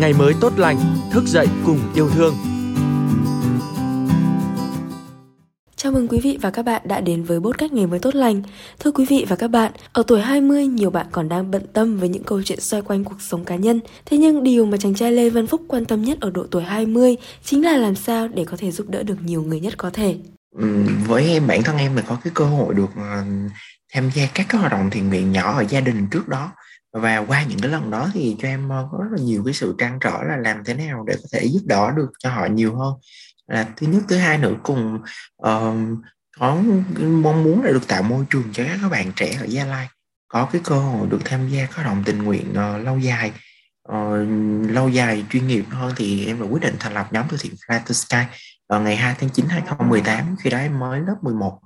ngày mới tốt lành, thức dậy cùng yêu thương. Chào mừng quý vị và các bạn đã đến với bốt cách ngày mới tốt lành. Thưa quý vị và các bạn, ở tuổi 20, nhiều bạn còn đang bận tâm với những câu chuyện xoay quanh cuộc sống cá nhân. Thế nhưng điều mà chàng trai Lê Văn Phúc quan tâm nhất ở độ tuổi 20 chính là làm sao để có thể giúp đỡ được nhiều người nhất có thể. Ừ, với em bản thân em là có cái cơ hội được uh, tham gia các cái hoạt động thiện nguyện nhỏ ở gia đình trước đó và qua những cái lần đó thì cho em ờ, có rất là nhiều cái sự trăn trở là làm thế nào để có thể giúp đỡ được cho họ nhiều hơn. Là thứ nhất thứ hai nữa cùng uh, có mong muốn là được tạo môi trường cho các bạn trẻ ở Gia Lai có cái cơ hội được tham gia các hoạt động tình nguyện uh, lâu dài. Uh, lâu dài chuyên nghiệp hơn thì em đã quyết định thành lập nhóm từ thiện Fly to Sky vào ngày 2 tháng 9 2018 khi đó em mới lớp 11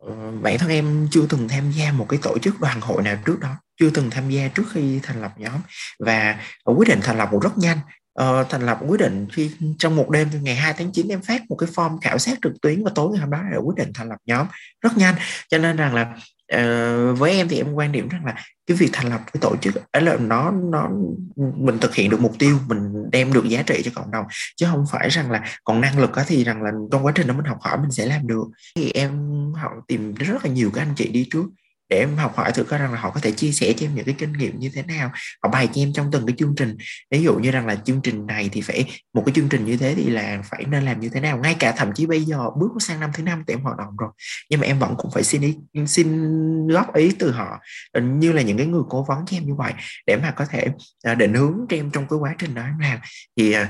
Ờ, bản thân em chưa từng tham gia một cái tổ chức đoàn hội nào trước đó chưa từng tham gia trước khi thành lập nhóm. Và quyết định thành lập cũng rất nhanh. Uh, thành lập quyết định khi trong một đêm ngày 2 tháng 9 em phát một cái form khảo sát trực tuyến và tối ngày hôm đó là quyết định thành lập nhóm. Rất nhanh. Cho nên rằng là uh, với em thì em quan điểm rằng là cái việc thành lập cái tổ chức ấy là nó nó mình thực hiện được mục tiêu mình đem được giá trị cho cộng đồng. Chứ không phải rằng là còn năng lực á thì rằng là trong quá trình đó mình học hỏi mình sẽ làm được. Thì em họ tìm rất là nhiều các anh chị đi trước để em học hỏi thử coi rằng là họ có thể chia sẻ cho em những cái kinh nghiệm như thế nào, họ bày cho em trong từng cái chương trình. Ví dụ như rằng là chương trình này thì phải, một cái chương trình như thế thì là phải nên làm như thế nào? Ngay cả thậm chí bây giờ bước sang năm thứ năm thì em hoạt động rồi, nhưng mà em vẫn cũng phải xin ý, xin góp ý từ họ. Như là những cái người cố vấn cho em như vậy, để mà có thể à, định hướng cho em trong cái quá trình đó em làm. Thì à,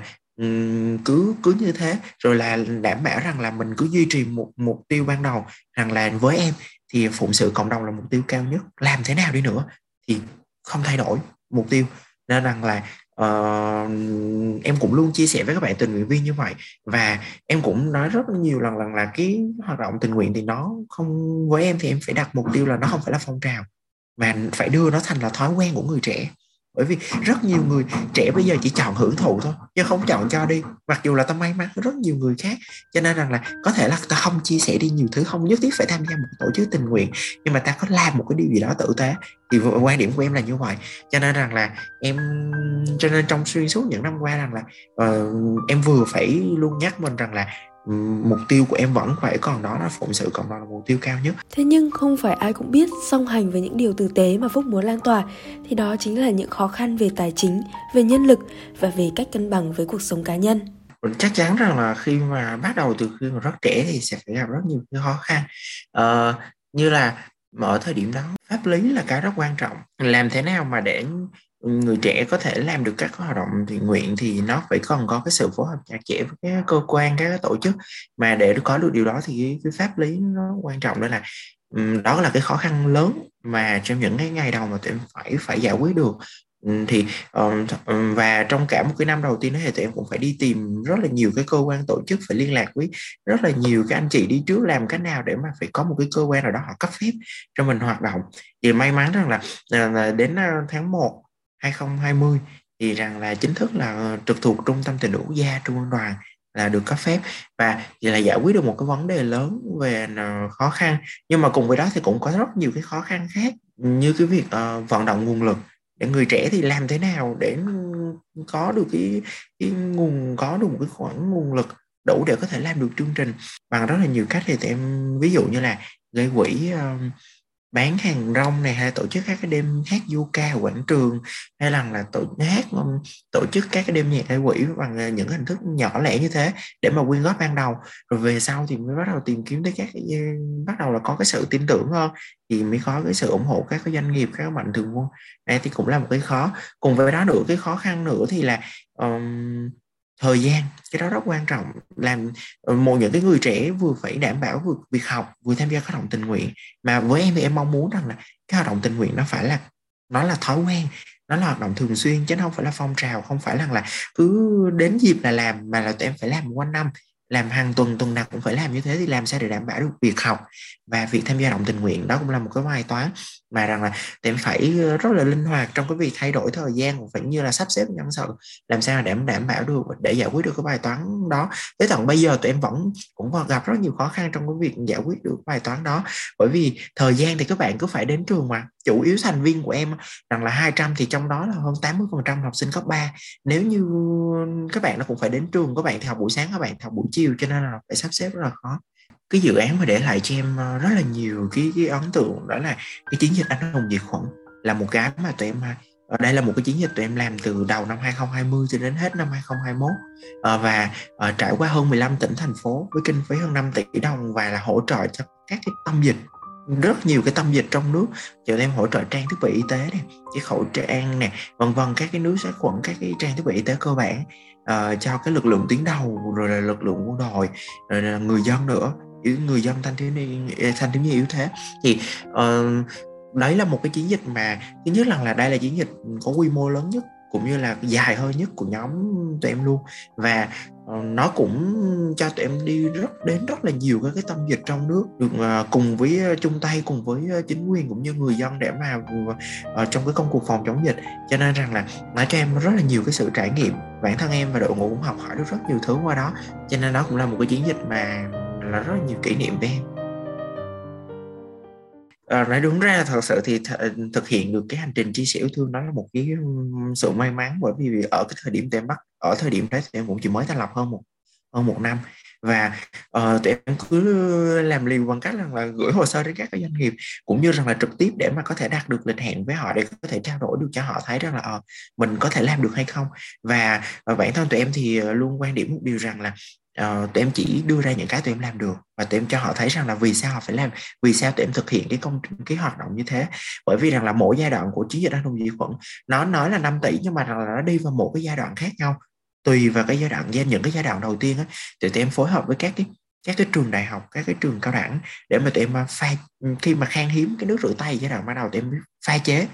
cứ cứ như thế, rồi là đảm bảo rằng là mình cứ duy trì một mục tiêu ban đầu, rằng là với em thì phụng sự cộng đồng là mục tiêu cao nhất. Làm thế nào đi nữa thì không thay đổi mục tiêu. Nên rằng là uh, em cũng luôn chia sẻ với các bạn tình nguyện viên như vậy. Và em cũng nói rất nhiều lần lần là cái hoạt động tình nguyện thì nó không với em thì em phải đặt mục tiêu là nó không phải là phong trào. Mà phải đưa nó thành là thói quen của người trẻ bởi vì rất nhiều người trẻ bây giờ chỉ chọn hưởng thụ thôi nhưng không chọn cho đi. Mặc dù là ta may mắn rất nhiều người khác. Cho nên rằng là có thể là ta không chia sẻ đi nhiều thứ không nhất thiết phải tham gia một tổ chức tình nguyện nhưng mà ta có làm một cái điều gì đó tử tế. Thì quan điểm của em là như vậy. Cho nên rằng là em cho nên trong xuyên suốt những năm qua rằng là uh, em vừa phải luôn nhắc mình rằng là mục tiêu của em vẫn phải còn đó là phụng sự cộng đồng là mục tiêu cao nhất. Thế nhưng không phải ai cũng biết song hành với những điều tử tế mà phúc muốn lan tỏa. Thì đó chính là những khó khăn về tài chính về nhân lực và về cách cân bằng với cuộc sống cá nhân. Chắc chắn rằng là khi mà bắt đầu từ khi mà rất trẻ thì sẽ phải gặp rất nhiều cái khó khăn. Uh, như là ở thời điểm đó pháp lý là cái rất quan trọng. Làm thế nào mà để người trẻ có thể làm được các hoạt động thiện nguyện thì nó phải còn có cái sự phối hợp chặt chẽ với các cơ quan các tổ chức. Mà để có được điều đó thì cái, pháp lý nó quan trọng đó là đó là cái khó khăn lớn mà trong những cái ngày đầu mà tụi em phải phải giải quyết được. Thì và trong cả một cái năm đầu tiên đó thì tụi em cũng phải đi tìm rất là nhiều cái cơ quan tổ chức phải liên lạc với rất là nhiều các anh chị đi trước làm cách nào để mà phải có một cái cơ quan nào đó họ cấp phép cho mình hoạt động. Thì may mắn rằng là, ờ, là đến ờ, tháng 1 2020 thì rằng là chính thức là trực thuộc trung tâm tình quốc gia trung ương đoàn là được cấp phép. Và là giải quyết được một cái vấn đề lớn về ờ, khó khăn. Nhưng mà cùng với đó thì cũng có rất nhiều cái khó khăn khác như cái việc uh, vận động nguồn lực để người trẻ thì làm thế nào để có được cái, cái nguồn có được một cái khoản nguồn lực đủ để có thể làm được chương trình. Bằng rất là nhiều cách thì em ví dụ như là gây quỹ uh, bán hàng rong này hay tổ chức các cái đêm hát du ca ở quảng trường hay là là tổ hát um, tổ chức các cái đêm nhạc hay quỹ bằng à, những hình thức nhỏ lẻ như thế để mà quyên góp ban đầu. Rồi về sau thì mới bắt đầu tìm kiếm tới các cái, à, bắt đầu là có cái sự tin tưởng hơn thì mới có cái sự ủng hộ các cái doanh nghiệp các mạnh thường quân. Này thì cũng là một cái khó. Cùng với đó nữa cái khó khăn nữa thì là um, thời gian. Cái đó rất quan trọng. Làm ờ, một những cái người trẻ vừa phải đảm bảo vừa việc học, vừa tham gia các hoạt động tình nguyện. Mà với em thì em mong muốn rằng là cái hoạt động tình nguyện nó phải là, nó là thói quen, nó là hoạt động thường xuyên, chứ không phải là phong trào, không phải là là cứ đến dịp là làm mà là tụi em phải làm quanh năm, làm hàng tuần tuần nào cũng phải làm như thế thì làm sao để đảm bảo được việc học và việc tham gia động tình nguyện. Đó cũng là một cái bài toán mà rằng là em phải ờ, rất là linh hoạt trong cái việc thay đổi thời gian cũng phải như là sắp xếp nhân sự, làm sao để đảm bảo được để giải quyết được cái bài toán đó. Tới tận bây giờ tụi em vẫn, cũng còn gặp rất nhiều khó khăn trong cái việc giải quyết được bài toán đó. Bởi vì thời gian thì các bạn cứ phải đến trường mà. Chủ yếu thành viên của em rằng là 200 thì trong đó là hơn 80 phần trăm học sinh cấp 3 nếu như các bạn nó cũng phải đến trường, các bạn thì học buổi sáng, các bạn thì học buổi chiều, cho nên là phải sắp xếp rất là khó cái dự án mà để lại cho em ờ, rất là nhiều cái, cái ấn tượng đó là cái chiến dịch anh hùng diệt khuẩn là một cái mà tụi em ở ờ, đây là một cái chiến dịch tụi em làm từ đầu năm 2020 cho đến hết năm 2021 à, ờ, và à, trải qua hơn 15 tỉnh thành phố với kinh phí hơn 5 tỷ đồng và là hỗ trợ cho các cái tâm dịch rất nhiều cái tâm dịch trong nước. Cho em hỗ trợ trang thiết bị y tế này cái khẩu trang nè vân vân các cái nước sát khuẩn các cái trang thiết bị y tế cơ bản uh, cho cái lực lượng tuyến đầu rồi là lực lượng quân đội rồi là người dân nữa người dân thanh thiếu niên ờ, thanh thiếu niên yếu thế. Thì uh, đấy là một cái chiến dịch mà thứ nhất là là đây là chiến dịch có quy mô lớn nhất cũng như là dài hơi nhất của nhóm tụi em luôn. Và uh, nó cũng cho tụi em đi rất đến rất là nhiều các cái tâm dịch trong nước được uh, cùng với uh, chung tay cùng với uh, chính quyền cũng như người dân để mà uh, trong cái công cuộc phòng chống dịch. Cho nên rằng là nó cho em rất là nhiều cái sự trải nghiệm. Bản thân em và đội ngũ cũng học hỏi được rất nhiều thứ qua đó. Cho nên đó cũng là một cái chiến dịch mà là rất nhiều kỷ niệm với em. À, nói đúng ra thật sự thì th- thực hiện được cái hành trình chia sẻ yêu thương đó là một cái um, sự may mắn bởi vì ở cái thời điểm tụi em bắt ở thời điểm đấy thì em cũng chỉ mới thành lập hơn một hơn một năm. Và uh, tụi em cứ làm liều bằng cách rằng là gửi hồ sơ đến các doanh nghiệp cũng như rằng là trực tiếp để mà có thể đạt được lịch hẹn với họ để có thể trao đổi được cho họ thấy rằng là uh, mình có thể làm được hay không. Và uh, bản thân tụi em thì luôn quan điểm một điều rằng là uh, tụi em chỉ đưa ra những cái tụi em làm được và tụi em cho họ thấy rằng là vì sao họ phải làm vì sao tụi em thực hiện cái công cái hoạt động như thế. Bởi vì rằng là mỗi giai đoạn của chiến dịch anh hùng diệt khuẩn nó nói là 5 tỷ nhưng mà rằng là nó đi vào một cái giai đoạn khác nhau. Tùy vào cái giai đoạn những cái giai đoạn đầu tiên á thì tụi em phối hợp với các cái các cái trường đại học các cái trường cao đẳng để mà tụi em à, pha khi mà khan hiếm cái nước rửa tay giai đoạn ban đầu tụi em pha chế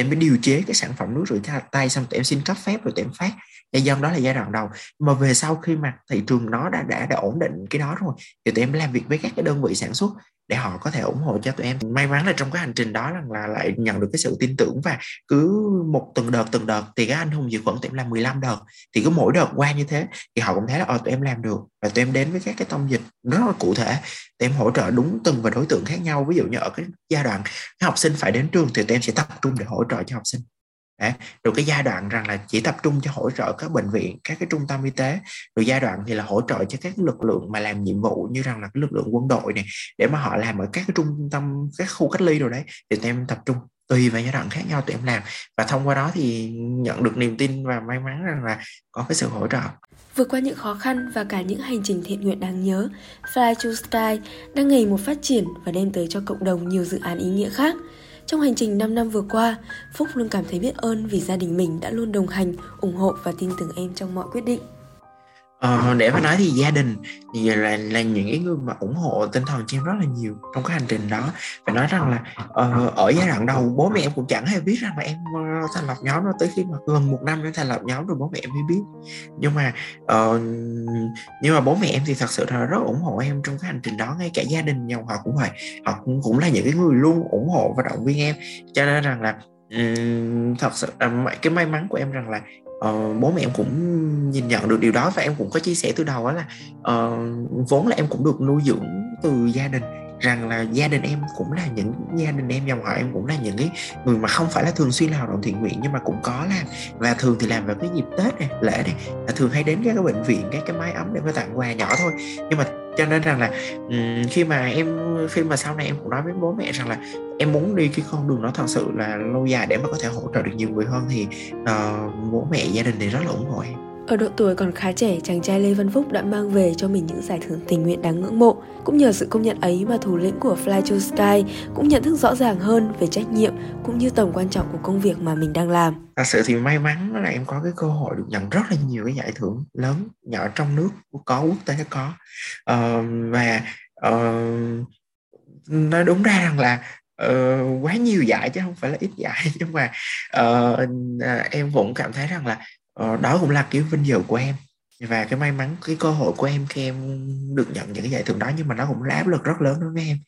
tụi em mới điều chế cái sản phẩm nước rửa tay xong tụi em xin cấp phép rồi tụi em phát. Giai đoạn đó là giai đoạn đầu. Mà về sau khi mà thị trường nó đã đã đã ổn định cái đó rồi, thì tụi em làm việc với các cái đơn vị sản xuất để họ có thể ủng hộ cho tụi em. May mắn là trong cái hành trình đó là, là lại nhận được cái sự tin tưởng và cứ một từng đợt từng đợt thì các anh hùng diệt khuẩn tụi em làm 15 đợt thì cứ mỗi đợt qua như thế thì họ cũng thấy là ờ tụi em làm được và tụi em đến với các cái tông dịch rất là cụ thể. Tụi em hỗ trợ đúng từng và đối tượng khác nhau. Ví dụ như ở cái giai đoạn cái học sinh phải đến trường thì tụi em sẽ tập trung để hỗ trợ cho học sinh à, rồi cái giai đoạn rằng là chỉ tập trung cho hỗ trợ các bệnh viện các cái trung tâm y tế. Rồi giai đoạn thì là hỗ trợ cho các lực lượng mà làm nhiệm vụ như rằng là cái lực lượng quân đội này để mà họ làm ở các cái trung tâm các khu cách ly rồi đấy thì tụi em tập trung. Tùy vào giai đoạn khác nhau tụi em làm. Và thông qua đó thì nhận được niềm tin và may mắn rằng là có cái sự hỗ trợ. Vượt qua những khó khăn và cả những hành trình thiện nguyện đáng nhớ, Fly to Sky đang ngày một phát triển và đem tới cho cộng đồng nhiều dự án ý nghĩa khác – trong hành trình 5 năm vừa qua, Phúc luôn cảm thấy biết ơn vì gia đình mình đã luôn đồng hành, ủng hộ và tin tưởng em trong mọi quyết định. Ờ, để mà nói thì gia đình thì là là những cái người mà ủng hộ tinh thần cho em rất là nhiều trong cái hành trình đó. Phải nói rằng là uh, ở giai đoạn đầu bố mẹ em cũng chẳng hề biết rằng là em uh, thành lập nhóm đó tới khi mà gần một năm em thành lập nhóm rồi bố mẹ em mới biết. Nhưng mà uh, nhưng mà bố mẹ em thì thật sự là rất ủng hộ em trong cái hành trình đó ngay cả gia đình nhau họ cũng vậy. Họ cũng cũng là những cái người luôn ủng hộ và động viên em. Cho nên rằng là um, thật sự uh, cái may mắn của em rằng là uh, bố mẹ em cũng nhìn nhận được điều đó và em cũng có chia sẻ từ đầu đó là uh, vốn là em cũng được nuôi dưỡng từ gia đình rằng là gia đình em cũng là những gia đình em dòng họ em cũng là những cái người mà không phải là thường xuyên lao động thiện nguyện nhưng mà cũng có làm và thường thì làm vào cái dịp tết này lễ này là thường hay đến các cái bệnh viện các cái máy ấm để mà tặng quà nhỏ thôi. Nhưng mà cho nên rằng là um, khi mà em khi mà sau này em cũng nói với bố mẹ rằng là em muốn đi cái con đường đó thật sự là lâu dài để mà có thể hỗ trợ được nhiều người hơn thì uh, bố mẹ gia đình thì rất là ủng hộ em ở độ tuổi còn khá trẻ, chàng trai Lê Văn Phúc đã mang về cho mình những giải thưởng tình nguyện đáng ngưỡng mộ. Cũng nhờ sự công nhận ấy mà thủ lĩnh của Fly to Sky cũng nhận thức rõ ràng hơn về trách nhiệm cũng như tầm quan trọng của công việc mà mình đang làm. Thật sự thì may mắn là em có cái cơ hội được nhận rất là nhiều cái giải thưởng lớn, nhỏ trong nước có, quốc tế có. Uh, và uh, nói đúng ra rằng là uh, quá nhiều giải chứ không phải là ít giải nhưng mà uh, em cũng cảm thấy rằng là Ờ, đó cũng là kiểu vinh dự của em. Và cái may mắn cái cơ hội của em khi em được nhận những cái giải thưởng đó nhưng mà nó cũng là áp lực rất lớn đối với em.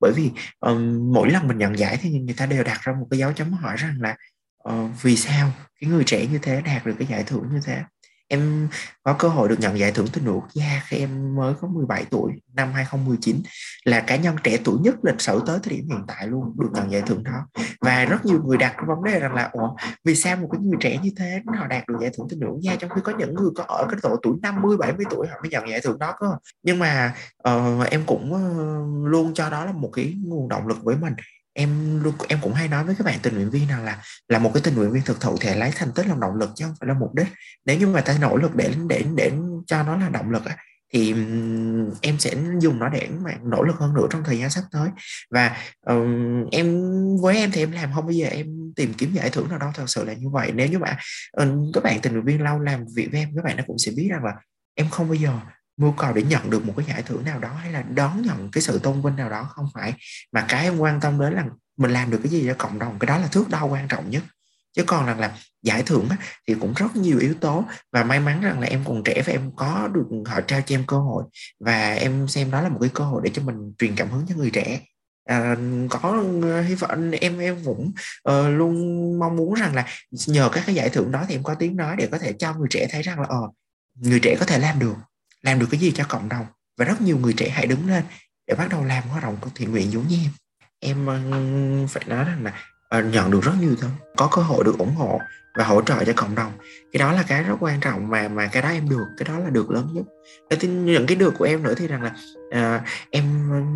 Bởi vì um, mỗi lần mình nhận giải thì người ta đều đặt ra một cái dấu chấm hỏi rằng là uh, vì sao cái người trẻ như thế đạt được cái giải thưởng như thế? Em có cơ hội được nhận giải thưởng tình quốc gia khi em mới có 17 tuổi năm 2019 là cá nhân trẻ tuổi nhất lịch sử tới thời điểm hiện tại luôn được nhận giải thưởng đó. Và rất nhiều người đặt vấn đề rằng là Ủa, vì sao một cái người trẻ như thế họ đạt được giải thưởng tình quốc gia trong khi có những người có ở cái độ tuổi 50 70 tuổi họ mới nhận giải thưởng đó cơ? Nhưng mà uh, em cũng uh, luôn cho đó là một cái nguồn động lực với mình em luôn em cũng hay nói với các bạn tình nguyện viên rằng là là một cái tình nguyện viên thực thụ thì lấy thành tích làm động lực chứ không phải là mục đích. Nếu như mà ta nỗ lực để để để cho nó là động lực thì em sẽ dùng nó để mà nỗ lực hơn nữa trong thời gian sắp tới. Và um, em với em thì em làm không bao giờ em tìm kiếm giải thưởng nào đâu thật sự là như vậy. Nếu như mà um, các bạn tình nguyện viên lâu làm việc với em các bạn nó cũng sẽ biết rằng là em không bao giờ mưu cầu để nhận được một cái giải thưởng nào đó hay là đón nhận cái sự tôn vinh nào đó không phải. Mà cái em quan tâm đến là mình làm được cái gì cho cộng đồng cái đó là thước đo quan trọng nhất. Chứ còn rằng là giải thưởng thì cũng rất nhiều yếu tố. Và may mắn rằng là em còn trẻ và em có được họ trao cho em cơ hội. Và em xem đó là một cái cơ hội để cho mình truyền cảm hứng cho người trẻ. À, có hy vọng em em cũng uh, luôn mong muốn rằng là nhờ các cái giải thưởng đó thì em có tiếng nói để có thể cho người trẻ thấy rằng là ờ uh, người trẻ có thể làm được làm được cái gì cho cộng đồng? Và rất nhiều người trẻ hãy đứng lên để bắt đầu làm hoạt động thiện nguyện giống như em. Em ờ, phải nói rằng là ờ, nhận được rất nhiều thứ có cơ hội được ủng hộ và hỗ trợ cho cộng đồng. Cái đó là cái rất quan trọng mà mà cái đó em được cái đó là được lớn nhất. Cái những cái được của em nữa thì rằng là uh, em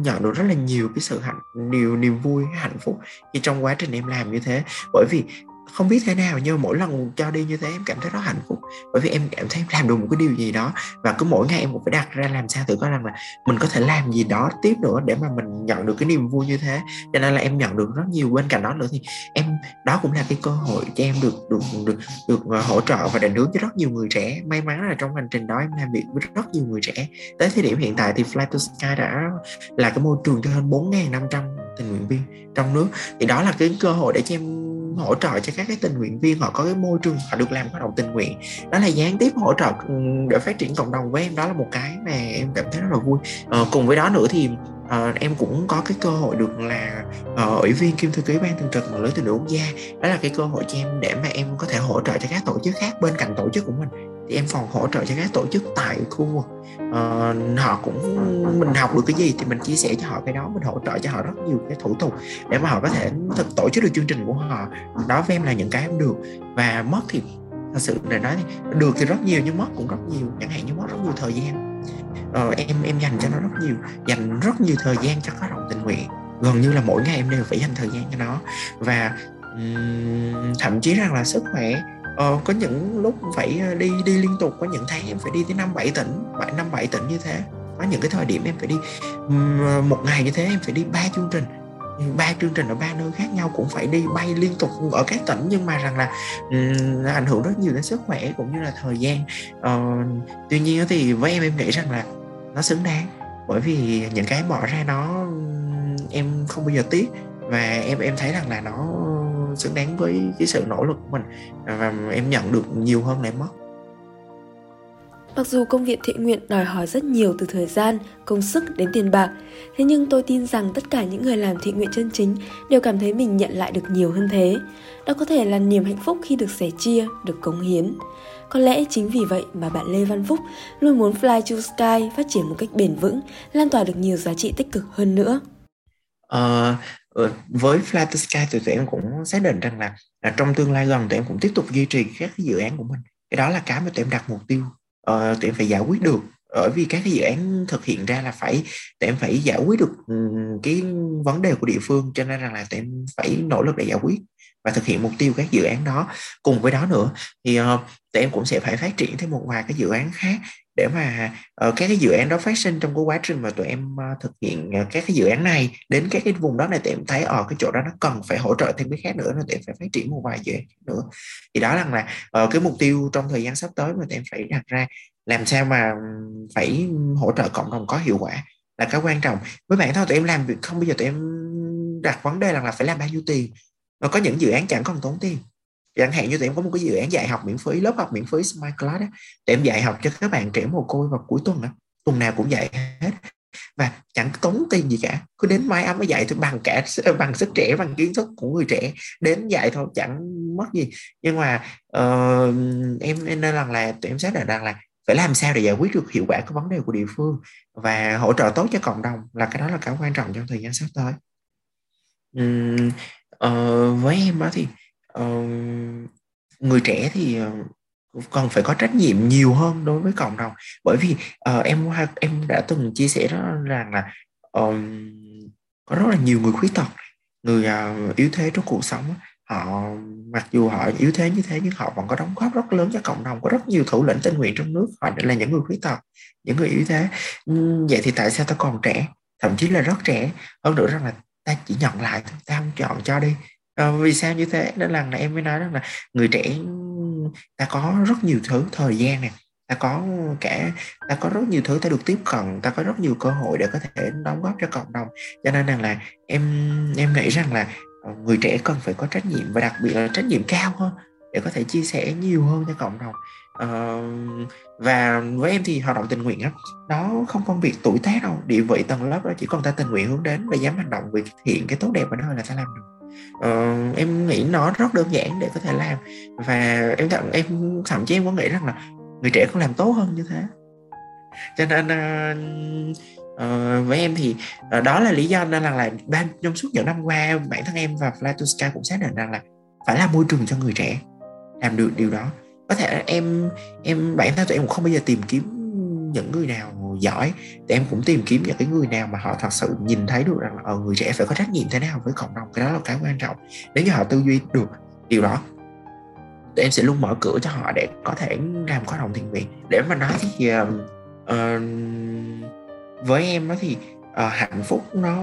nhận được rất là nhiều cái sự hạnh nhiều niềm vui hạnh phúc khi trong quá trình em làm như thế. Bởi vì không biết thế nào, nhưng mỗi lần cho đi như thế em cảm thấy rất hạnh phúc. Bởi vì em cảm thấy em làm được một cái điều gì đó và cứ mỗi ngày em cũng phải đặt ra làm sao tự coi rằng là mình có thể làm gì đó tiếp nữa để mà mình nhận được cái niềm vui như thế. Cho nên là em nhận được rất nhiều. Bên cạnh đó nữa thì em, đó cũng là cái cơ hội cho em được được được được ờ, hỗ trợ và định hướng cho rất nhiều người trẻ. May mắn là trong hành trình đó em làm việc với rất nhiều người trẻ. Tới thời điểm hiện tại thì Fly to Sky đã là cái môi trường cho hơn 4.500 tình nguyện viên trong nước. Thì đó là cái cơ hội để cho em hỗ trợ cho các cái tình nguyện viên họ có cái môi trường họ được làm hoạt động tình nguyện. Đó là gián tiếp hỗ trợ ừ, để phát triển cộng đồng với em. Đó là một cái mà em cảm thấy rất là vui. À, cùng với đó nữa thì À, em cũng có cái cơ hội được là uh, ủy viên kiêm thư ký ban thường trực mạng lưới tình nguyện quốc gia. Đó là cái cơ hội cho em để mà em có thể hỗ trợ cho các tổ chức khác bên cạnh tổ chức của mình thì em còn hỗ trợ cho các tổ chức tại khu. Vực uh, họ cũng mình học được cái gì thì mình chia sẻ cho họ cái đó mình hỗ trợ cho họ rất nhiều cái thủ tục để mà họ có thể thực tổ chức được chương trình của họ. Đó với em là những cái em được. Và mất thì thật sự để nói thì được thì rất nhiều nhưng mất cũng rất nhiều chẳng hạn như mất rất nhiều thời gian. Ờ, em em dành cho nó rất nhiều dành rất nhiều thời gian cho các động tình nguyện. Gần như là mỗi ngày em đều phải dành thời gian cho nó. Và um, thậm chí rằng là sức khỏe ờ, có những lúc phải ờ, đi đi liên tục có những tháng em phải đi tới năm bảy tỉnh bảy năm bảy tỉnh như thế. Có những cái thời điểm em phải đi ờ, một ngày như thế em phải đi ba chương trình. Ba chương trình ở ba nơi khác nhau cũng phải đi bay liên tục ở các tỉnh nhưng mà rằng là um, ảnh hưởng rất nhiều đến sức khỏe cũng như là thời gian. Uh, tuy nhiên thì với em em nghĩ rằng là nó xứng đáng bởi vì những cái bỏ ra nó em không bao giờ tiếc. Và em em thấy rằng là nó xứng đáng với cái sự nỗ lực của mình và em nhận được nhiều hơn là em mất Mặc dù công việc thiện nguyện đòi hỏi rất nhiều từ thời gian, công sức đến tiền bạc, thế nhưng tôi tin rằng tất cả những người làm thiện nguyện chân chính đều cảm thấy mình nhận lại được nhiều hơn thế. Đó có thể là niềm hạnh phúc khi được sẻ chia, được cống hiến. Có lẽ chính vì vậy mà bạn Lê Văn Phúc luôn muốn Fly to Sky phát triển một cách bền vững, lan tỏa được nhiều giá trị tích cực hơn nữa. Ờ, với Fly Sky thì tụi em cũng xác định rằng là, là trong tương lai gần tụi em cũng tiếp tục duy trì các cái dự án của mình. Cái đó là cái mà tụi em đặt mục tiêu. Uh, tụi em phải giải quyết được. Bởi vì các cái dự án thực hiện ra là phải tụi em phải giải quyết được ừ, cái vấn đề của địa phương cho nên rằng là tụi em phải nỗ lực để giải quyết và thực hiện mục tiêu các dự án đó. Cùng với đó nữa thì uh, tụi em cũng sẽ phải phát triển thêm một vài cái dự án khác để mà uh, các cái dự án đó phát sinh trong cái quá trình mà tụi em uh, thực hiện uh, các cái dự án này đến các cái vùng đó này tụi em thấy ở uh, cái chỗ đó nó cần phải hỗ trợ thêm cái khác nữa nên tụi em phải phát triển một vài dự án nữa. Thì đó là là uh, cái mục tiêu trong thời gian sắp tới mà tụi em phải đặt ra. Làm sao mà phải hỗ trợ cộng đồng có hiệu quả là cái quan trọng. Với bản thân tụi em làm việc không bao giờ tụi em đặt vấn đề là, là phải làm bao nhiêu tiền? Và có những dự án chẳng còn tốn tiền chẳng hạn như tụi em có một cái dự án dạy học miễn phí lớp học miễn phí Smart Class đó, tụi em dạy học cho các bạn trẻ mồ côi vào cuối tuần đó, tuần nào cũng dạy hết. Và chẳng tốn tiền gì cả. Cứ đến mai ấm mới dạy thôi bằng cả bằng sức trẻ bằng kiến thức của người trẻ. Đến dạy thôi chẳng mất gì. Nhưng mà uh, em nên rằng là tụi em xác định rằng là phải làm sao để giải quyết được hiệu quả cái vấn đề của địa phương và hỗ trợ tốt cho cộng đồng là cái đó là cái quan trọng trong thời gian sắp tới. Uhm, uh, với em đó thì uh, người trẻ thì ờ, còn phải có trách nhiệm nhiều hơn đối với cộng đồng. Bởi vì uh, em em đã từng chia sẻ đó rằng là um, có rất là nhiều người khuyết tật người uh, yếu thế trong cuộc sống họ mặc dù họ yếu thế như thế nhưng họ vẫn có đóng góp rất lớn cho cộng đồng có rất nhiều thủ lĩnh tình nguyện trong nước. Họ là những người khuyết tật những người yếu thế. Vậy thì tại sao ta còn trẻ thậm chí là rất trẻ? Hơn nữa rằng là ta chỉ nhận lại thôi ta không chọn cho đi à, vì sao như thế? Nên là em mới nói rằng là người trẻ ta có rất nhiều thứ thời gian này ta có cả ta có rất nhiều thứ ta được tiếp cận ta có rất nhiều cơ hội để có thể đóng góp cho cộng đồng. Cho nên rằng là em em nghĩ rằng là ờ, người trẻ cần phải có trách nhiệm và đặc biệt là trách nhiệm cao hơn để có thể chia sẻ nhiều hơn cho cộng đồng. Uh, và với em thì hoạt động tình nguyện á nó không phân biệt tuổi tác đâu. Địa vị tầng lớp đó chỉ còn ta tình nguyện hướng đến và dám hành động vì thiện cái tốt đẹp ở nơi là ta làm được uh, em nghĩ nó rất đơn giản để có thể làm. Và em thậm em thậm chí em có nghĩ rằng là người trẻ cũng làm tốt hơn như thế. Cho nên uh, uh, với em thì uh, đó là lý do nên là là ban trong suốt những năm qua bản thân em và Flatuska cũng xác định rằng là phải là môi trường cho người trẻ làm được điều đó. Có thể em em bản thân tụi em cũng không bao giờ tìm kiếm những người nào giỏi thì em cũng tìm kiếm những cái người nào mà họ thật sự nhìn thấy được rằng là ờ, người trẻ phải có trách nhiệm thế nào với cộng đồng cái đó là cái quan trọng. Nếu như họ tư duy được điều đó thì em sẽ luôn mở cửa cho họ để có thể làm có đồng thiện nguyện để mà nói thì uh, uh, với em đó thì uh, hạnh phúc nó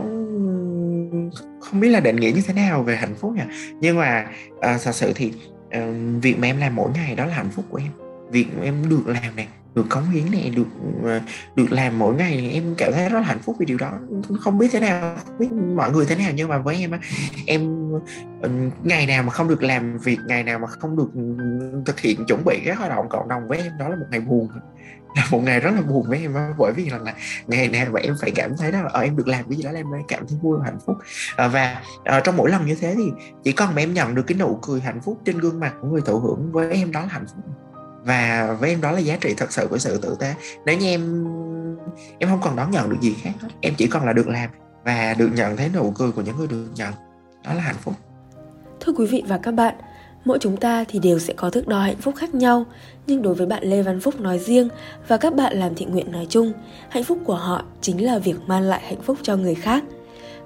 không biết là định nghĩa như thế nào về hạnh phúc nha nhưng mà uh, thật sự thì uh, việc mà em làm mỗi ngày đó là hạnh phúc của em việc em được làm này được cống hiến này được à, được làm mỗi ngày em cảm thấy rất là hạnh phúc vì điều đó. Không biết thế nào không biết mọi người thế nào nhưng mà với em em ừ, ngày nào mà không được làm việc ngày nào mà không được thực hiện chuẩn bị các hoạt động cộng đồng với em đó là một ngày buồn. Là một ngày rất là buồn với em bởi vì là, là ngày nào mà em phải cảm thấy đó là ờ, em được làm cái gì đó em mới cảm thấy vui và hạnh phúc. À, và à, trong mỗi lần như thế thì chỉ cần mà em nhận được cái nụ cười hạnh phúc trên gương mặt của người thụ hưởng với em đó là hạnh phúc và với em đó là giá trị thật sự của sự tử tế. Nếu như em em không còn đón nhận được gì khác hết, em chỉ còn là được làm và được nhận thấy nụ cười của những người được nhận. Đó là hạnh phúc. Thưa quý vị và các bạn, mỗi chúng ta thì đều sẽ có thước đo hạnh phúc khác nhau, nhưng đối với bạn lê văn phúc nói riêng và các bạn làm thiện nguyện nói chung, hạnh phúc của họ chính là việc mang lại hạnh phúc cho người khác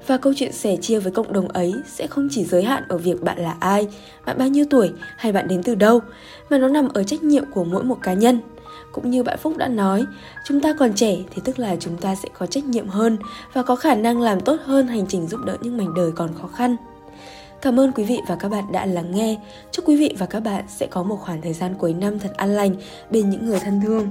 và câu chuyện sẻ chia với cộng đồng ấy sẽ không chỉ giới hạn ở việc bạn là ai, bạn bao nhiêu tuổi hay bạn đến từ đâu, mà nó nằm ở trách nhiệm của mỗi một cá nhân. Cũng như bạn Phúc đã nói, chúng ta còn trẻ thì tức là chúng ta sẽ có trách nhiệm hơn và có khả năng làm tốt hơn hành trình giúp đỡ những mảnh đời còn khó khăn. Cảm ơn quý vị và các bạn đã lắng nghe. Chúc quý vị và các bạn sẽ có một khoảng thời gian cuối năm thật an lành bên những người thân thương.